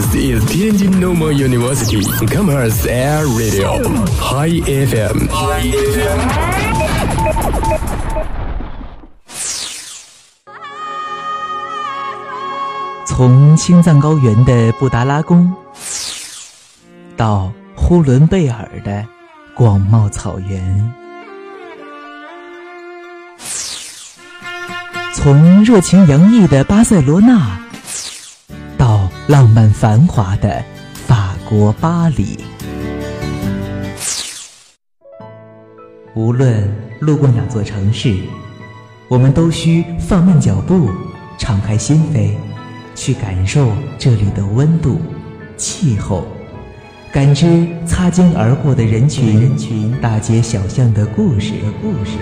This is Tianjin Normal University Commerce Air Radio High FM。从青藏高原的布达拉宫，到呼伦贝尔的广袤草原，从热情洋溢的巴塞罗那，浪漫繁华的法国巴黎，无论路过哪座城市，我们都需放慢脚步，敞开心扉。去感受这里的温度、气候，感知擦肩而过的人群、人群、大街小巷的故事、的故事，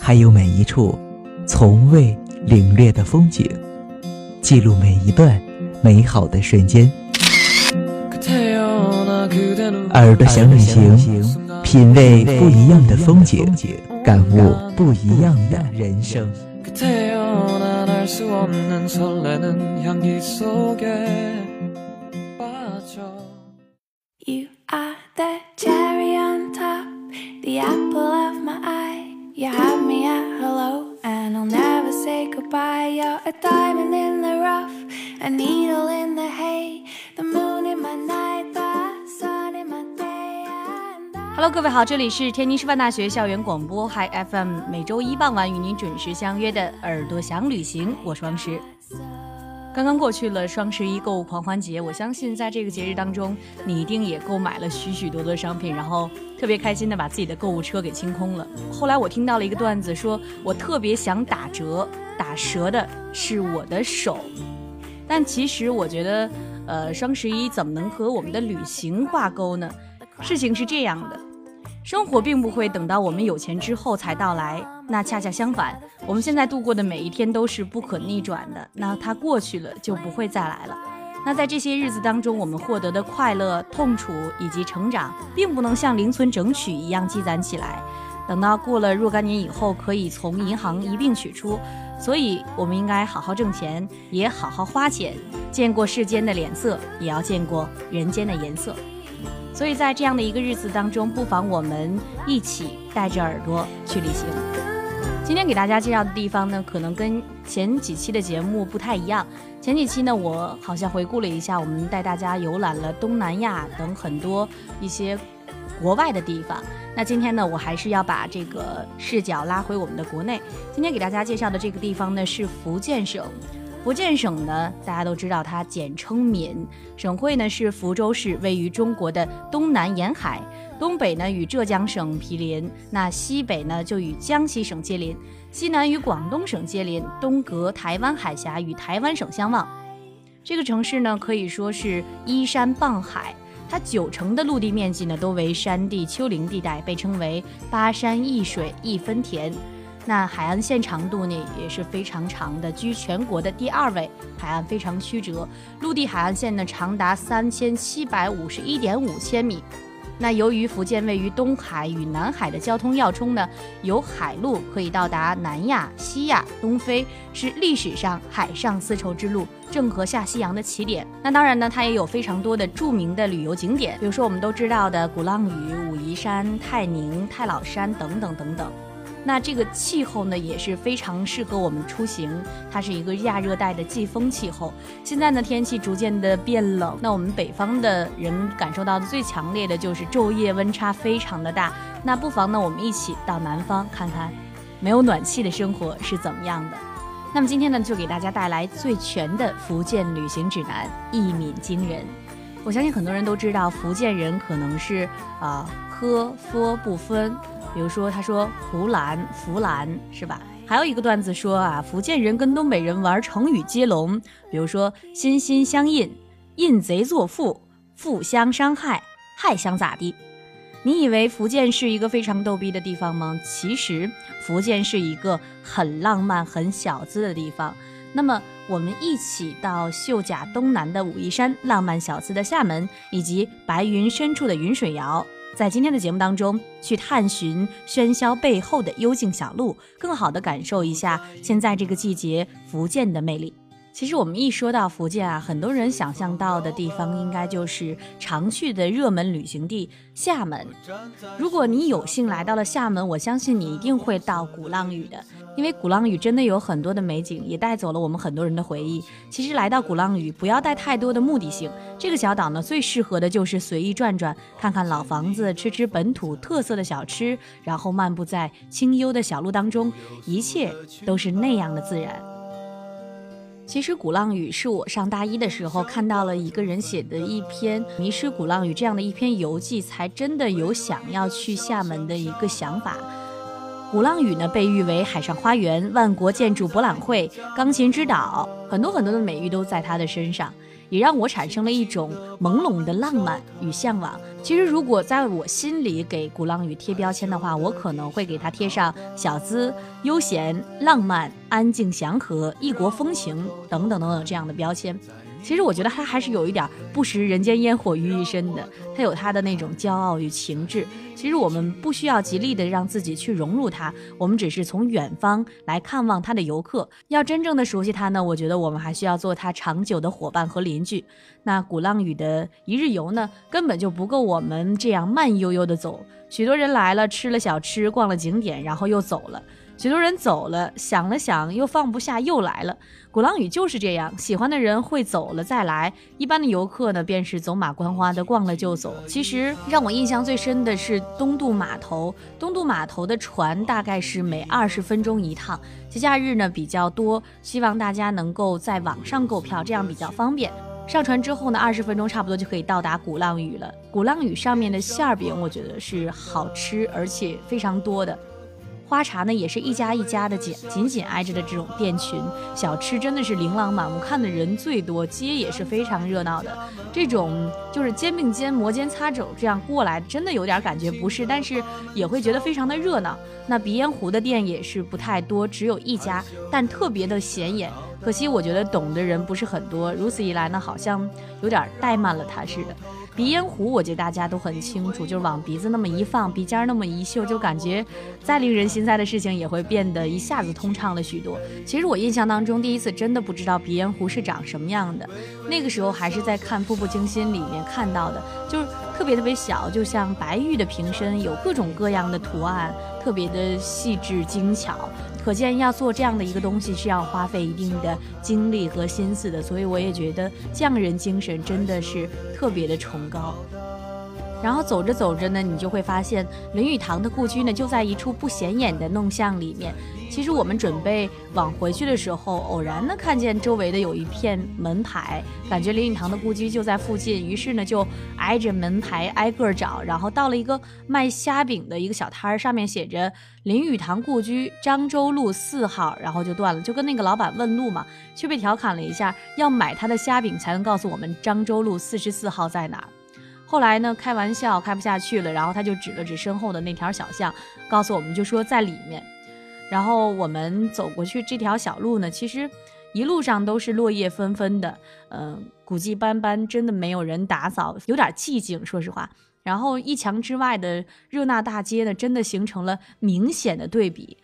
还有每一处从未领略的风景，记录每一段美好的瞬间。耳朵想旅行，品味不一样的风景，感悟不一样的人生。A needle in the hay The moon in my night The sun in my day Hello，各位好，这里是天津师范大学校园广播 Hi FM，每周一傍晚与您准时相约的耳朵想旅行，我是王石。刚刚过去了双十一购物狂欢节，我相信在这个节日当中，你一定也购买了许许多多商品，然后特别开心的把自己的购物车给清空了。后来我听到了一个段子，说我特别想打折，打折的是我的手。但其实我觉得，呃，双十一怎么能和我们的旅行挂钩呢？事情是这样的。生活并不会等到我们有钱之后才到来，那恰恰相反，我们现在度过的每一天都是不可逆转的。那它过去了就不会再来了。那在这些日子当中，我们获得的快乐、痛楚以及成长，并不能像零存整取一样积攒起来，等到过了若干年以后，可以从银行一并取出。所以，我们应该好好挣钱，也好好花钱，见过世间的脸色，也要见过人间的颜色。所以在这样的一个日子当中，不妨我们一起带着耳朵去旅行。今天给大家介绍的地方呢，可能跟前几期的节目不太一样。前几期呢，我好像回顾了一下，我们带大家游览了东南亚等很多一些国外的地方。那今天呢，我还是要把这个视角拉回我们的国内。今天给大家介绍的这个地方呢，是福建省。福建省呢，大家都知道它简称闽，省会呢是福州市，位于中国的东南沿海，东北呢与浙江省毗邻，那西北呢就与江西省接邻，西南与广东省接邻，东隔台湾海峡与台湾省相望。这个城市呢可以说是依山傍海，它九成的陆地面积呢都为山地丘陵地带，被称为八山一水一分田。那海岸线长度呢也是非常长的，居全国的第二位。海岸非常曲折，陆地海岸线呢长达三千七百五十一点五千米。那由于福建位于东海与南海的交通要冲呢，有海路可以到达南亚、西亚、东非，是历史上海上丝绸之路郑和下西洋的起点。那当然呢，它也有非常多的著名的旅游景点，比如说我们都知道的鼓浪屿、武夷山、泰宁、太姥山等等等等。那这个气候呢也是非常适合我们出行，它是一个亚热带的季风气候。现在呢天气逐渐的变冷，那我们北方的人感受到的最强烈的就是昼夜温差非常的大。那不妨呢我们一起到南方看看，没有暖气的生活是怎么样的。那么今天呢就给大家带来最全的福建旅行指南，一闽惊人。我相信很多人都知道，福建人可能是啊喝喝不分。比如说，他说“湖蓝”“福蓝”是吧？还有一个段子说啊，福建人跟东北人玩成语接龙，比如说“心心相印”“印贼作父”“互相伤害”“害相咋地”。你以为福建是一个非常逗逼的地方吗？其实，福建是一个很浪漫、很小资的地方。那么，我们一起到秀甲东南的武夷山、浪漫小资的厦门，以及白云深处的云水谣。在今天的节目当中，去探寻喧嚣背后的幽静小路，更好的感受一下现在这个季节福建的魅力。其实我们一说到福建啊，很多人想象到的地方应该就是常去的热门旅行地厦门。如果你有幸来到了厦门，我相信你一定会到鼓浪屿的，因为鼓浪屿真的有很多的美景，也带走了我们很多人的回忆。其实来到鼓浪屿，不要带太多的目的性。这个小岛呢，最适合的就是随意转转，看看老房子，吃吃本土特色的小吃，然后漫步在清幽的小路当中，一切都是那样的自然。其实鼓浪屿是我上大一的时候看到了一个人写的一篇《迷失鼓浪屿》这样的一篇游记，才真的有想要去厦门的一个想法。鼓浪屿呢，被誉为海上花园、万国建筑博览会、钢琴之岛，很多很多的美誉都在它的身上。也让我产生了一种朦胧的浪漫与向往。其实，如果在我心里给鼓浪屿贴标签的话，我可能会给它贴上小资、悠闲、浪漫、安静、祥和、异国风情等等等等这样的标签。其实我觉得他还是有一点不食人间烟火于一身的，他有他的那种骄傲与情志。其实我们不需要极力的让自己去融入他，我们只是从远方来看望他的游客。要真正的熟悉他呢，我觉得我们还需要做他长久的伙伴和邻居。那鼓浪屿的一日游呢，根本就不够我们这样慢悠悠的走。许多人来了，吃了小吃，逛了景点，然后又走了。许多人走了，想了想，又放不下，又来了。鼓浪屿就是这样，喜欢的人会走了再来，一般的游客呢，便是走马观花的逛了就走。其实让我印象最深的是东渡码头，东渡码头的船大概是每二十分钟一趟，节假日呢比较多，希望大家能够在网上购票，这样比较方便。上船之后呢，二十分钟差不多就可以到达鼓浪屿了。鼓浪屿上面的馅儿饼，我觉得是好吃而且非常多的。花茶呢，也是一家一家的紧紧紧挨着的这种店群，小吃真的是琳琅满目，看的人最多，街也是非常热闹的。这种就是肩并肩、摩肩擦肘这样过来，真的有点感觉不是，但是也会觉得非常的热闹。那鼻烟壶的店也是不太多，只有一家，但特别的显眼。可惜我觉得懂的人不是很多，如此一来呢，好像有点怠慢了它似的。鼻烟壶，我觉得大家都很清楚，就是往鼻子那么一放，鼻尖那么一嗅，就感觉再令人心塞的事情也会变得一下子通畅了许多。其实我印象当中，第一次真的不知道鼻烟壶是长什么样的，那个时候还是在看《步步惊心》里面看到的，就是特别特别小，就像白玉的瓶身，有各种各样的图案，特别的细致精巧。可见要做这样的一个东西是要花费一定的精力和心思的，所以我也觉得匠人精神真的是特别的崇高。然后走着走着呢，你就会发现林语堂的故居呢就在一处不显眼的弄巷里面。其实我们准备往回去的时候，偶然呢看见周围的有一片门牌，感觉林语堂的故居就在附近，于是呢就挨着门牌挨个找，然后到了一个卖虾饼的一个小摊儿，上面写着林语堂故居漳州路四号，然后就断了，就跟那个老板问路嘛，却被调侃了一下，要买他的虾饼才能告诉我们漳州路四十四号在哪儿。后来呢开玩笑开不下去了，然后他就指了指身后的那条小巷，告诉我们就说在里面。然后我们走过去这条小路呢，其实一路上都是落叶纷纷的，嗯，古迹斑斑，真的没有人打扫，有点寂静，说实话。然后一墙之外的热闹大街呢，真的形成了明显的对比，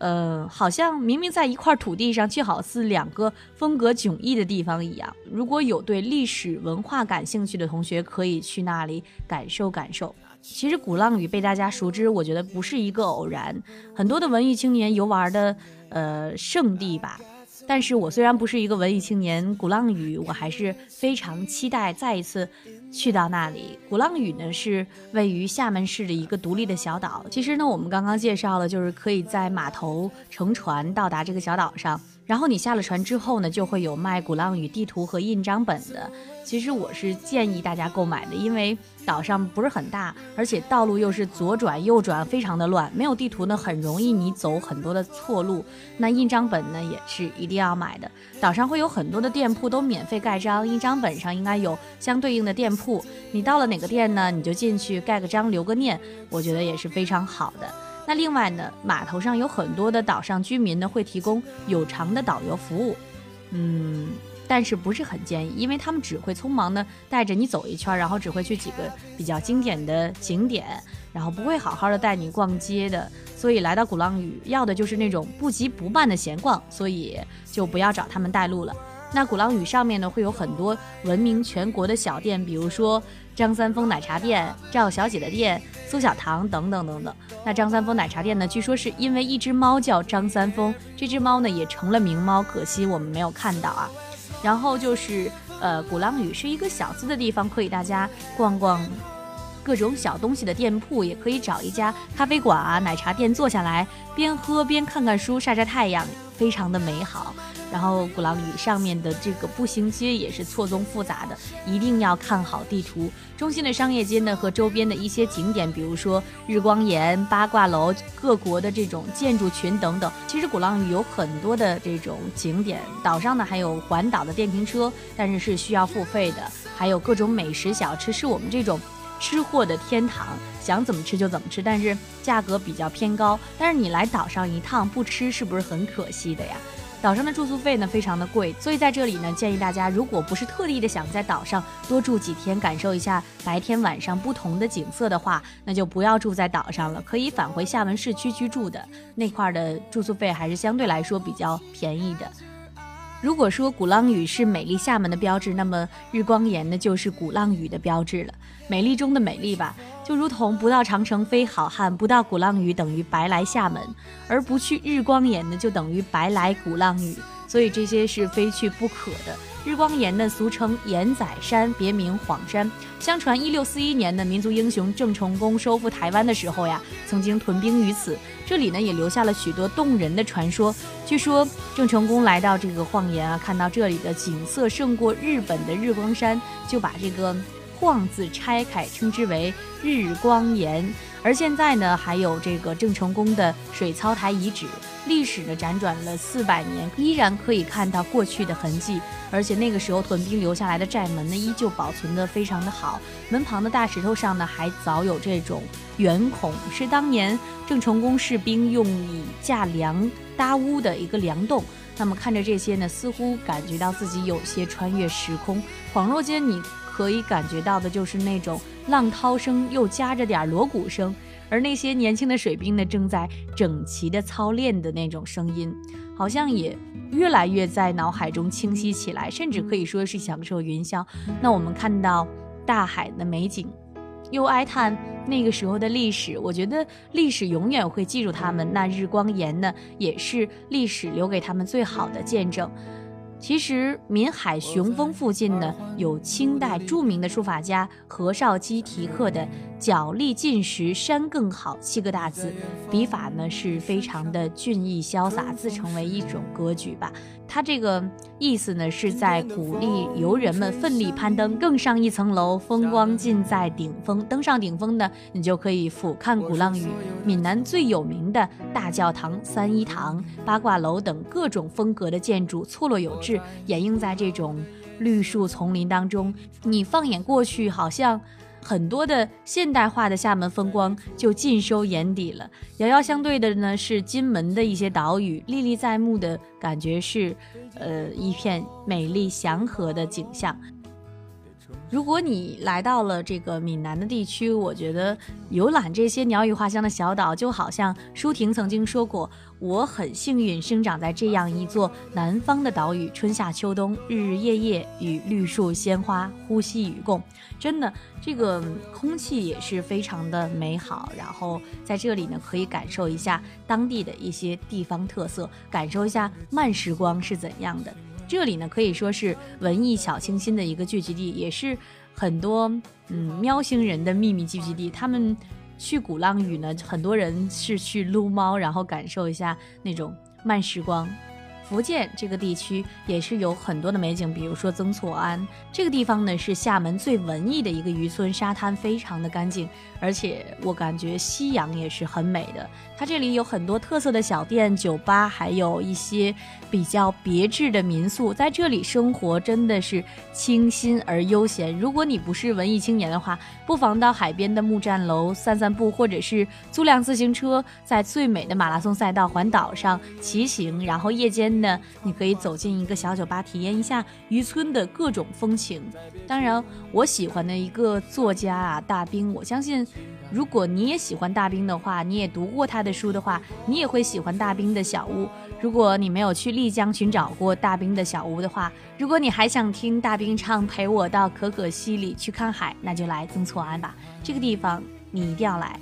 呃，好像明明在一块土地上，却好似两个风格迥异的地方一样。如果有对历史文化感兴趣的同学，可以去那里感受感受。其实鼓浪屿被大家熟知，我觉得不是一个偶然，很多的文艺青年游玩的呃圣地吧。但是我虽然不是一个文艺青年，鼓浪屿我还是非常期待再一次去到那里。鼓浪屿呢是位于厦门市的一个独立的小岛。其实呢，我们刚刚介绍了，就是可以在码头乘船到达这个小岛上。然后你下了船之后呢，就会有卖鼓浪屿地图和印章本的。其实我是建议大家购买的，因为岛上不是很大，而且道路又是左转右转，非常的乱。没有地图呢，很容易你走很多的错路。那印章本呢，也是一定要买的。岛上会有很多的店铺都免费盖章，印章本上应该有相对应的店铺。你到了哪个店呢，你就进去盖个章，留个念，我觉得也是非常好的。那另外呢，码头上有很多的岛上居民呢会提供有偿的导游服务，嗯，但是不是很建议，因为他们只会匆忙的带着你走一圈，然后只会去几个比较经典的景点，然后不会好好的带你逛街的。所以来到鼓浪屿要的就是那种不急不慢的闲逛，所以就不要找他们带路了。那鼓浪屿上面呢，会有很多闻名全国的小店，比如说张三丰奶茶店、赵小姐的店、苏小糖等等等等。那张三丰奶茶店呢，据说是因为一只猫叫张三丰，这只猫呢也成了名猫，可惜我们没有看到啊。然后就是呃，鼓浪屿是一个小资的地方，可以大家逛逛各种小东西的店铺，也可以找一家咖啡馆啊、奶茶店坐下来，边喝边看看书、晒晒太阳，非常的美好。然后鼓浪屿上面的这个步行街也是错综复杂的，一定要看好地图。中心的商业街呢和周边的一些景点，比如说日光岩、八卦楼、各国的这种建筑群等等。其实鼓浪屿有很多的这种景点，岛上呢还有环岛的电瓶车，但是是需要付费的。还有各种美食小吃，是我们这种吃货的天堂，想怎么吃就怎么吃，但是价格比较偏高。但是你来岛上一趟不吃，是不是很可惜的呀？岛上的住宿费呢非常的贵，所以在这里呢建议大家，如果不是特地的想在岛上多住几天，感受一下白天晚上不同的景色的话，那就不要住在岛上了，可以返回厦门市区居住的那块的住宿费还是相对来说比较便宜的。如果说鼓浪屿是美丽厦门的标志，那么日光岩呢就是鼓浪屿的标志了。美丽中的美丽吧，就如同不到长城非好汉，不到鼓浪屿等于白来厦门，而不去日光岩呢就等于白来鼓浪屿。所以这些是非去不可的。日光岩呢，俗称岩仔山，别名晃山。相传一六四一年的民族英雄郑成功收复台湾的时候呀，曾经屯兵于此。这里呢，也留下了许多动人的传说。据说郑成功来到这个晃岩啊，看到这里的景色胜过日本的日光山，就把这个“晃”字拆开，称之为日光岩。而现在呢，还有这个郑成功的水操台遗址，历史呢辗转了四百年，依然可以看到过去的痕迹。而且那个时候屯兵留下来的寨门呢，依旧保存的非常的好。门旁的大石头上呢，还早有这种圆孔，是当年郑成功士兵用以架梁搭屋的一个梁洞。那么看着这些呢，似乎感觉到自己有些穿越时空，恍若间你。可以感觉到的就是那种浪涛声，又夹着点锣鼓声，而那些年轻的水兵呢，正在整齐的操练的那种声音，好像也越来越在脑海中清晰起来，甚至可以说是享受云霄。那我们看到大海的美景，又哀叹那个时候的历史。我觉得历史永远会记住他们。那日光岩呢，也是历史留给他们最好的见证。其实，闽海雄风附近呢，有清代著名的书法家何绍基题刻的“脚力尽时山更好”七个大字，笔法呢是非常的俊逸潇洒，自成为一种格局吧。他这个意思呢，是在鼓励游人们奋力攀登更上一层楼，风光尽在顶峰。登上顶峰呢，你就可以俯瞰鼓浪屿闽南最有名的大教堂、三一堂、八卦楼等各种风格的建筑，错落有致，掩映在这种绿树丛林当中。你放眼过去，好像。很多的现代化的厦门风光就尽收眼底了。遥遥相对的呢是金门的一些岛屿，历历在目的感觉是，呃，一片美丽祥和的景象。如果你来到了这个闽南的地区，我觉得游览这些鸟语花香的小岛，就好像舒婷曾经说过：“我很幸运生长在这样一座南方的岛屿，春夏秋冬，日日夜夜与绿树鲜花呼吸与共。”真的，这个空气也是非常的美好。然后在这里呢，可以感受一下当地的一些地方特色，感受一下慢时光是怎样的。这里呢可以说是文艺小清新的一个聚集地，也是很多嗯喵星人的秘密聚集地。他们去鼓浪屿呢，很多人是去撸猫，然后感受一下那种慢时光。福建这个地区也是有很多的美景，比如说曾厝垵这个地方呢，是厦门最文艺的一个渔村，沙滩非常的干净，而且我感觉夕阳也是很美的。它这里有很多特色的小店、酒吧，还有一些比较别致的民宿，在这里生活真的是清新而悠闲。如果你不是文艺青年的话，不妨到海边的木栈楼散散步，或者是租辆自行车，在最美的马拉松赛道环岛上骑行，然后夜间。那你可以走进一个小酒吧，体验一下渔村的各种风情。当然，我喜欢的一个作家啊，大兵。我相信，如果你也喜欢大兵的话，你也读过他的书的话，你也会喜欢大兵的小屋。如果你没有去丽江寻找过大兵的小屋的话，如果你还想听大兵唱《陪我到可可西里去看海》，那就来曾厝垵吧。这个地方你一定要来。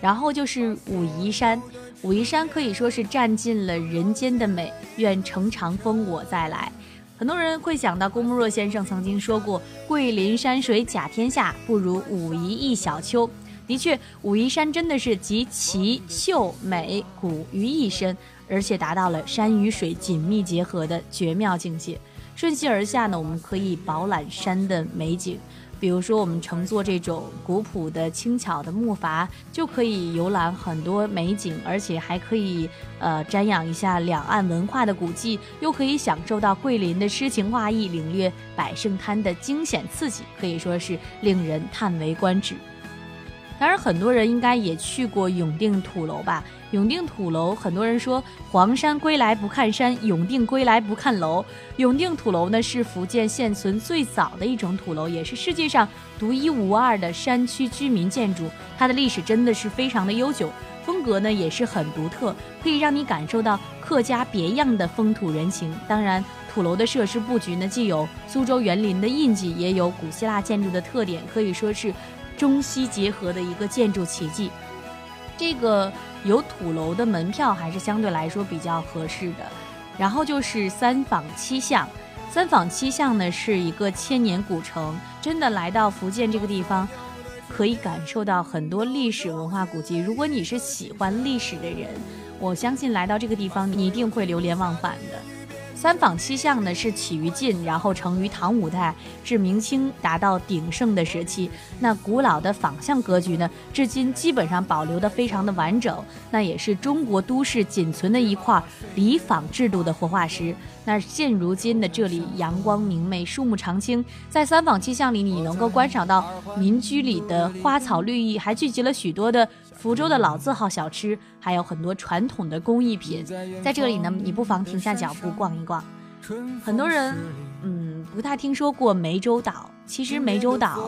然后就是武夷山，武夷山可以说是占尽了人间的美。愿乘长风我再来。很多人会想到郭沫若先生曾经说过：“桂林山水甲天下，不如武夷一小丘。”的确，武夷山真的是集奇秀美古于一身。而且达到了山与水紧密结合的绝妙境界。顺溪而下呢，我们可以饱览山的美景。比如说，我们乘坐这种古朴的、轻巧的木筏，就可以游览很多美景，而且还可以呃瞻仰一下两岸文化的古迹，又可以享受到桂林的诗情画意，领略百盛滩的惊险刺激，可以说是令人叹为观止。当然，很多人应该也去过永定土楼吧？永定土楼，很多人说“黄山归来不看山，永定归来不看楼”。永定土楼呢，是福建现存最早的一种土楼，也是世界上独一无二的山区居民建筑。它的历史真的是非常的悠久，风格呢也是很独特，可以让你感受到客家别样的风土人情。当然，土楼的设施布局呢，既有苏州园林的印记，也有古希腊建筑的特点，可以说是。中西结合的一个建筑奇迹，这个有土楼的门票还是相对来说比较合适的。然后就是三坊七巷，三坊七巷呢是一个千年古城，真的来到福建这个地方，可以感受到很多历史文化古迹。如果你是喜欢历史的人，我相信来到这个地方你一定会流连忘返的。三坊七巷呢是起于晋，然后成于唐五代，至明清达到鼎盛的时期。那古老的坊巷格局呢，至今基本上保留的非常的完整，那也是中国都市仅存的一块里坊制度的活化石。那现如今的这里阳光明媚，树木常青，在三坊七巷里，你能够观赏到民居里的花草绿意，还聚集了许多的。福州的老字号小吃，还有很多传统的工艺品，在这里呢，你不妨停下脚步逛一逛。很多人，嗯，不太听说过湄洲岛。其实湄洲岛，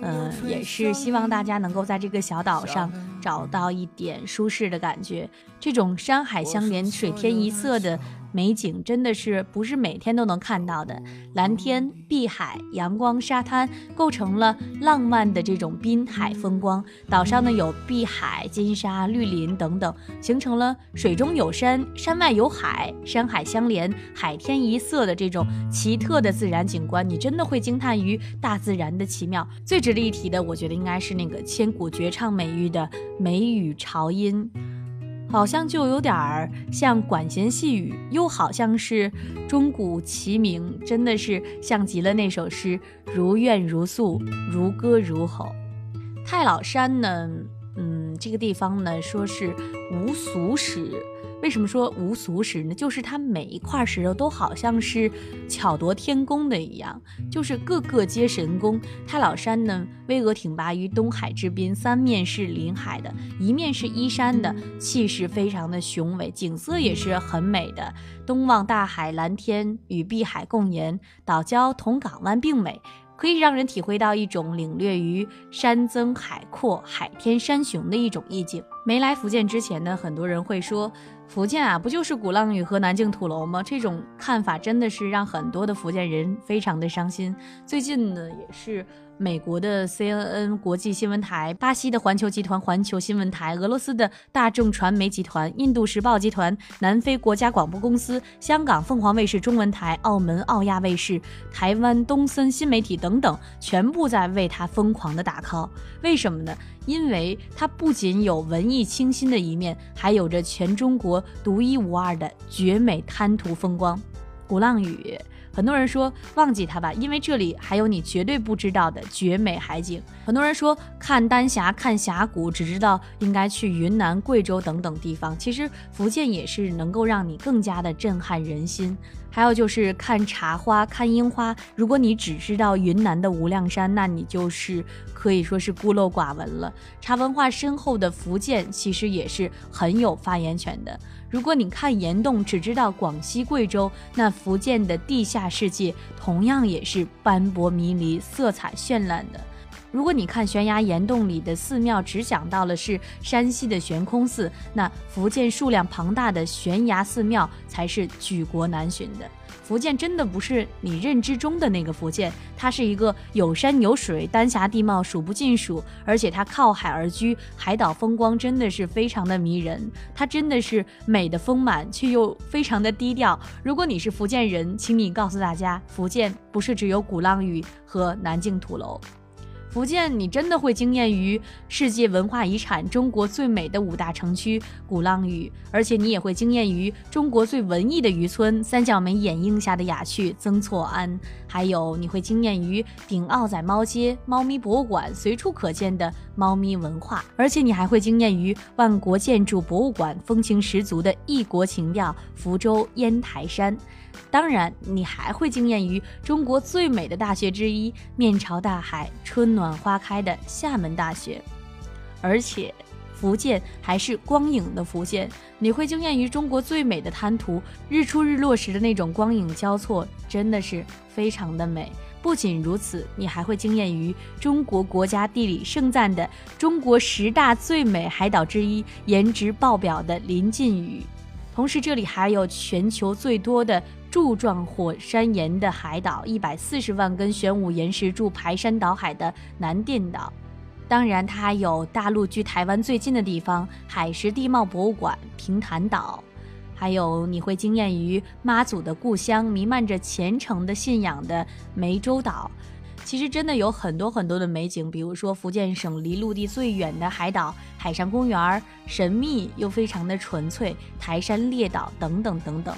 嗯，也是希望大家能够在这个小岛上找到一点舒适的感觉。这种山海相连、水天一色的。美景真的是不是每天都能看到的，蓝天、碧海、阳光、沙滩，构成了浪漫的这种滨海风光。岛上呢有碧海、金沙、绿林等等，形成了水中有山、山外有海、山海相连、海天一色的这种奇特的自然景观。你真的会惊叹于大自然的奇妙。最值得一提的，我觉得应该是那个千古绝唱美誉的梅雨潮音。好像就有点儿像管弦细语，又好像是钟鼓齐鸣，真的是像极了那首诗“如怨如诉，如歌如吼”。太姥山呢，嗯，这个地方呢，说是无俗史。为什么说无俗石呢？就是它每一块石头都好像是巧夺天工的一样，就是个个皆神功。太老山呢，巍峨挺拔于东海之滨，三面是临海的，一面是依山的，气势非常的雄伟，景色也是很美的。东望大海，蓝天与碧海共颜，岛礁同港湾并美。可以让人体会到一种领略于山增海阔、海天山雄的一种意境。没来福建之前呢，很多人会说，福建啊，不就是鼓浪屿和南靖土楼吗？这种看法真的是让很多的福建人非常的伤心。最近呢，也是。美国的 CNN 国际新闻台、巴西的环球集团环球新闻台、俄罗斯的大众传媒集团、印度时报集团、南非国家广播公司、香港凤凰卫视中文台、澳门澳亚卫视、台湾东森新媒体等等，全部在为他疯狂的打 call。为什么呢？因为他不仅有文艺清新的一面，还有着全中国独一无二的绝美滩涂风光。鼓浪屿。很多人说忘记它吧，因为这里还有你绝对不知道的绝美海景。很多人说看丹霞、看峡谷，只知道应该去云南、贵州等等地方。其实福建也是能够让你更加的震撼人心。还有就是看茶花、看樱花。如果你只知道云南的无量山，那你就是可以说是孤陋寡闻了。茶文化深厚的福建，其实也是很有发言权的。如果你看岩洞只知道广西、贵州，那福建的地下世界同样也是斑驳迷离、色彩绚烂的。如果你看悬崖岩洞里的寺庙，只想到了是山西的悬空寺，那福建数量庞大的悬崖寺庙才是举国难寻的。福建真的不是你认知中的那个福建，它是一个有山有水、丹霞地貌数不尽数，而且它靠海而居，海岛风光真的是非常的迷人。它真的是美的丰满，却又非常的低调。如果你是福建人，请你告诉大家，福建不是只有鼓浪屿和南靖土楼。福建，你真的会惊艳于世界文化遗产中国最美的五大城区鼓浪屿，而且你也会惊艳于中国最文艺的渔村三角梅掩映下的雅趣曾厝垵，还有你会惊艳于顶奥仔猫街猫咪博物馆随处可见的猫咪文化，而且你还会惊艳于万国建筑博物馆风情十足的异国情调福州烟台山。当然，你还会惊艳于中国最美的大学之一——面朝大海、春暖花开的厦门大学。而且，福建还是光影的福建，你会惊艳于中国最美的滩涂，日出日落时的那种光影交错，真的是非常的美。不仅如此，你还会惊艳于中国国家地理盛赞的中国十大最美海岛之一，颜值爆表的临近屿。同时，这里还有全球最多的。柱状火山岩的海岛，一百四十万根玄武岩石柱排山倒海的南甸岛，当然它还有大陆距台湾最近的地方——海蚀地貌博物馆平潭岛，还有你会惊艳于妈祖的故乡，弥漫着虔诚的信仰的湄洲岛。其实真的有很多很多的美景，比如说福建省离陆地最远的海岛海上公园，神秘又非常的纯粹，台山列岛等等等等。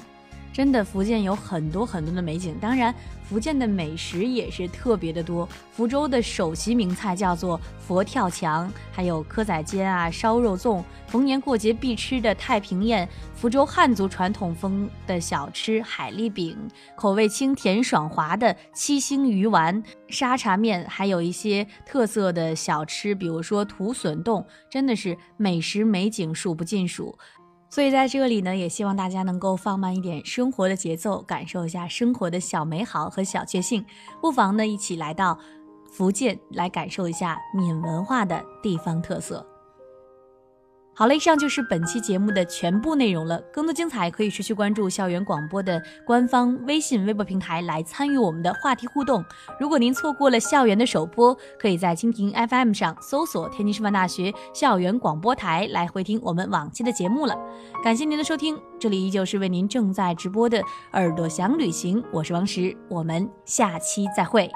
真的，福建有很多很多的美景，当然，福建的美食也是特别的多。福州的首席名菜叫做佛跳墙，还有蚵仔煎啊、烧肉粽，逢年过节必吃的太平宴，福州汉族传统风的小吃海蛎饼，口味清甜爽滑的七星鱼丸、沙茶面，还有一些特色的小吃，比如说土笋冻，真的是美食美景数不尽数。所以在这里呢，也希望大家能够放慢一点生活的节奏，感受一下生活的小美好和小确幸。不妨呢，一起来到福建，来感受一下闽文化的地方特色。好了，以上就是本期节目的全部内容了。更多精彩可以持续关注校园广播的官方微信、微博平台来参与我们的话题互动。如果您错过了校园的首播，可以在蜻蜓 FM 上搜索天津师范大学校园广播台来回听我们往期的节目了。感谢您的收听，这里依旧是为您正在直播的耳朵想旅行，我是王石，我们下期再会。